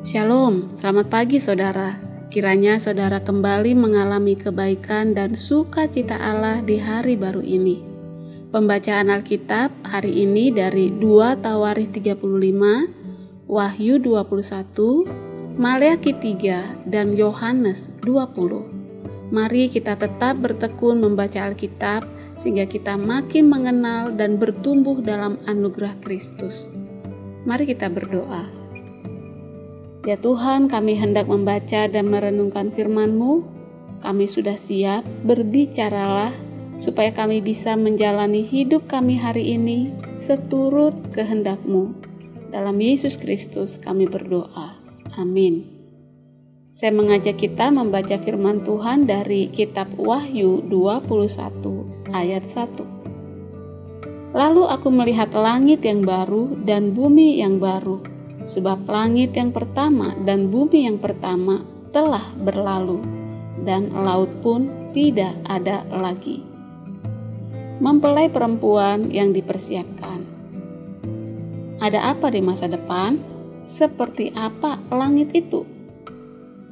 Shalom, selamat pagi saudara. Kiranya saudara kembali mengalami kebaikan dan sukacita Allah di hari baru ini. Pembacaan Alkitab hari ini dari 2 Tawarikh 35, Wahyu 21, Maleakhi 3, dan Yohanes 20. Mari kita tetap bertekun membaca Alkitab sehingga kita makin mengenal dan bertumbuh dalam anugerah Kristus. Mari kita berdoa. Ya Tuhan, kami hendak membaca dan merenungkan firman-Mu. Kami sudah siap, berbicaralah supaya kami bisa menjalani hidup kami hari ini seturut kehendak-Mu. Dalam Yesus Kristus kami berdoa. Amin. Saya mengajak kita membaca firman Tuhan dari kitab Wahyu 21 ayat 1. Lalu aku melihat langit yang baru dan bumi yang baru sebab langit yang pertama dan bumi yang pertama telah berlalu, dan laut pun tidak ada lagi. Mempelai perempuan yang dipersiapkan. Ada apa di masa depan? Seperti apa langit itu?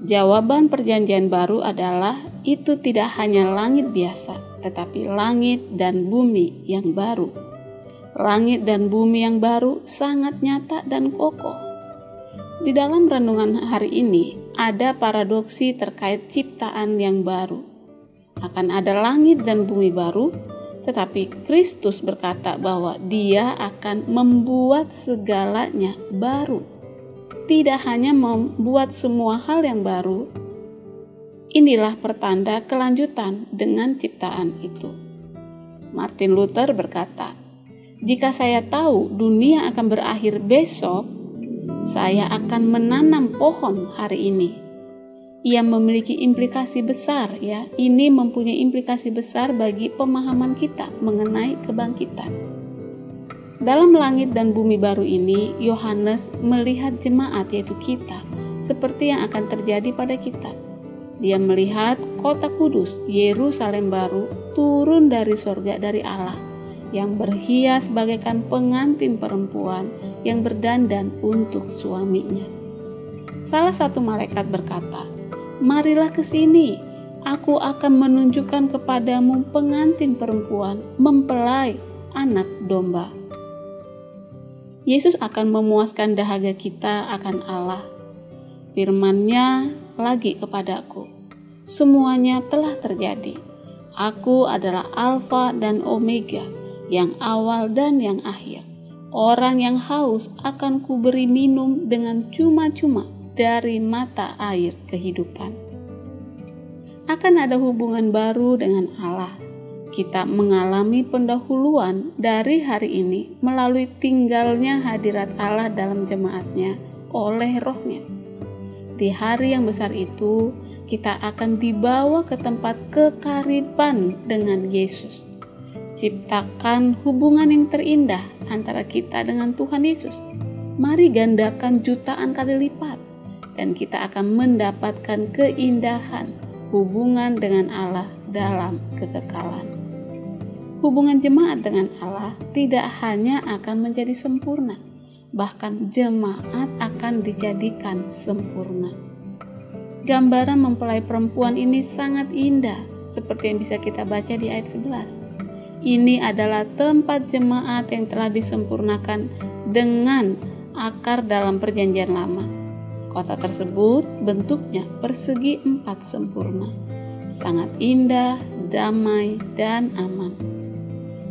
Jawaban Perjanjian Baru adalah itu tidak hanya langit biasa, tetapi langit dan bumi yang baru langit dan bumi yang baru sangat nyata dan kokoh. Di dalam renungan hari ini ada paradoksi terkait ciptaan yang baru. Akan ada langit dan bumi baru, tetapi Kristus berkata bahwa Dia akan membuat segalanya baru. Tidak hanya membuat semua hal yang baru, inilah pertanda kelanjutan dengan ciptaan itu. Martin Luther berkata, jika saya tahu dunia akan berakhir besok, saya akan menanam pohon hari ini. Ia memiliki implikasi besar ya. Ini mempunyai implikasi besar bagi pemahaman kita mengenai kebangkitan. Dalam langit dan bumi baru ini, Yohanes melihat jemaat yaitu kita seperti yang akan terjadi pada kita. Dia melihat kota kudus, Yerusalem baru, turun dari sorga dari Allah yang berhias bagaikan pengantin perempuan yang berdandan untuk suaminya. Salah satu malaikat berkata, "Marilah ke sini, aku akan menunjukkan kepadamu pengantin perempuan mempelai anak domba." Yesus akan memuaskan dahaga kita akan Allah. Firman-Nya lagi kepadaku, semuanya telah terjadi. Aku adalah Alfa dan Omega, yang awal dan yang akhir. Orang yang haus akan kuberi minum dengan cuma-cuma dari mata air kehidupan. Akan ada hubungan baru dengan Allah. Kita mengalami pendahuluan dari hari ini melalui tinggalnya hadirat Allah dalam jemaatnya oleh rohnya. Di hari yang besar itu, kita akan dibawa ke tempat kekariban dengan Yesus Ciptakan hubungan yang terindah antara kita dengan Tuhan Yesus. Mari gandakan jutaan kali lipat, dan kita akan mendapatkan keindahan hubungan dengan Allah dalam kekekalan. Hubungan jemaat dengan Allah tidak hanya akan menjadi sempurna, bahkan jemaat akan dijadikan sempurna. Gambaran mempelai perempuan ini sangat indah, seperti yang bisa kita baca di ayat 11 ini adalah tempat jemaat yang telah disempurnakan dengan akar dalam perjanjian lama. Kota tersebut bentuknya persegi empat sempurna, sangat indah, damai, dan aman.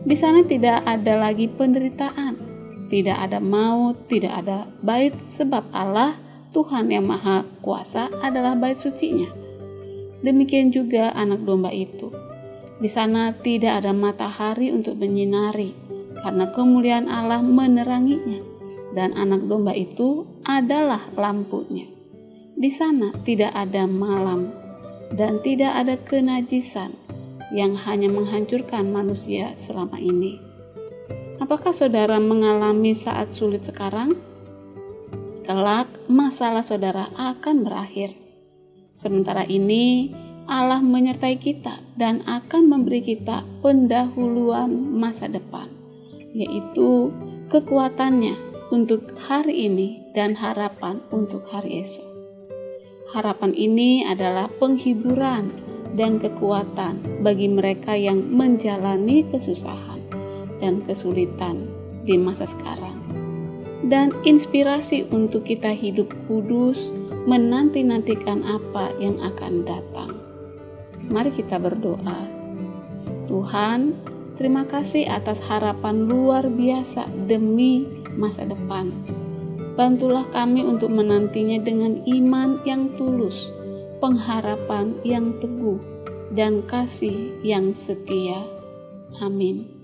Di sana tidak ada lagi penderitaan, tidak ada maut, tidak ada bait, sebab Allah, Tuhan yang Maha Kuasa, adalah bait sucinya. Demikian juga anak domba itu di sana tidak ada matahari untuk menyinari, karena kemuliaan Allah meneranginya, dan anak domba itu adalah lampunya. Di sana tidak ada malam, dan tidak ada kenajisan yang hanya menghancurkan manusia selama ini. Apakah saudara mengalami saat sulit sekarang? Kelak, masalah saudara akan berakhir. Sementara ini, Allah menyertai kita dan akan memberi kita pendahuluan masa depan, yaitu kekuatannya untuk hari ini dan harapan untuk hari esok. Harapan ini adalah penghiburan dan kekuatan bagi mereka yang menjalani kesusahan dan kesulitan di masa sekarang, dan inspirasi untuk kita hidup kudus, menanti-nantikan apa yang akan datang. Mari kita berdoa. Tuhan, terima kasih atas harapan luar biasa demi masa depan Bantulah kami untuk menantinya dengan iman yang tulus, pengharapan yang teguh, dan kasih yang setia. Amin.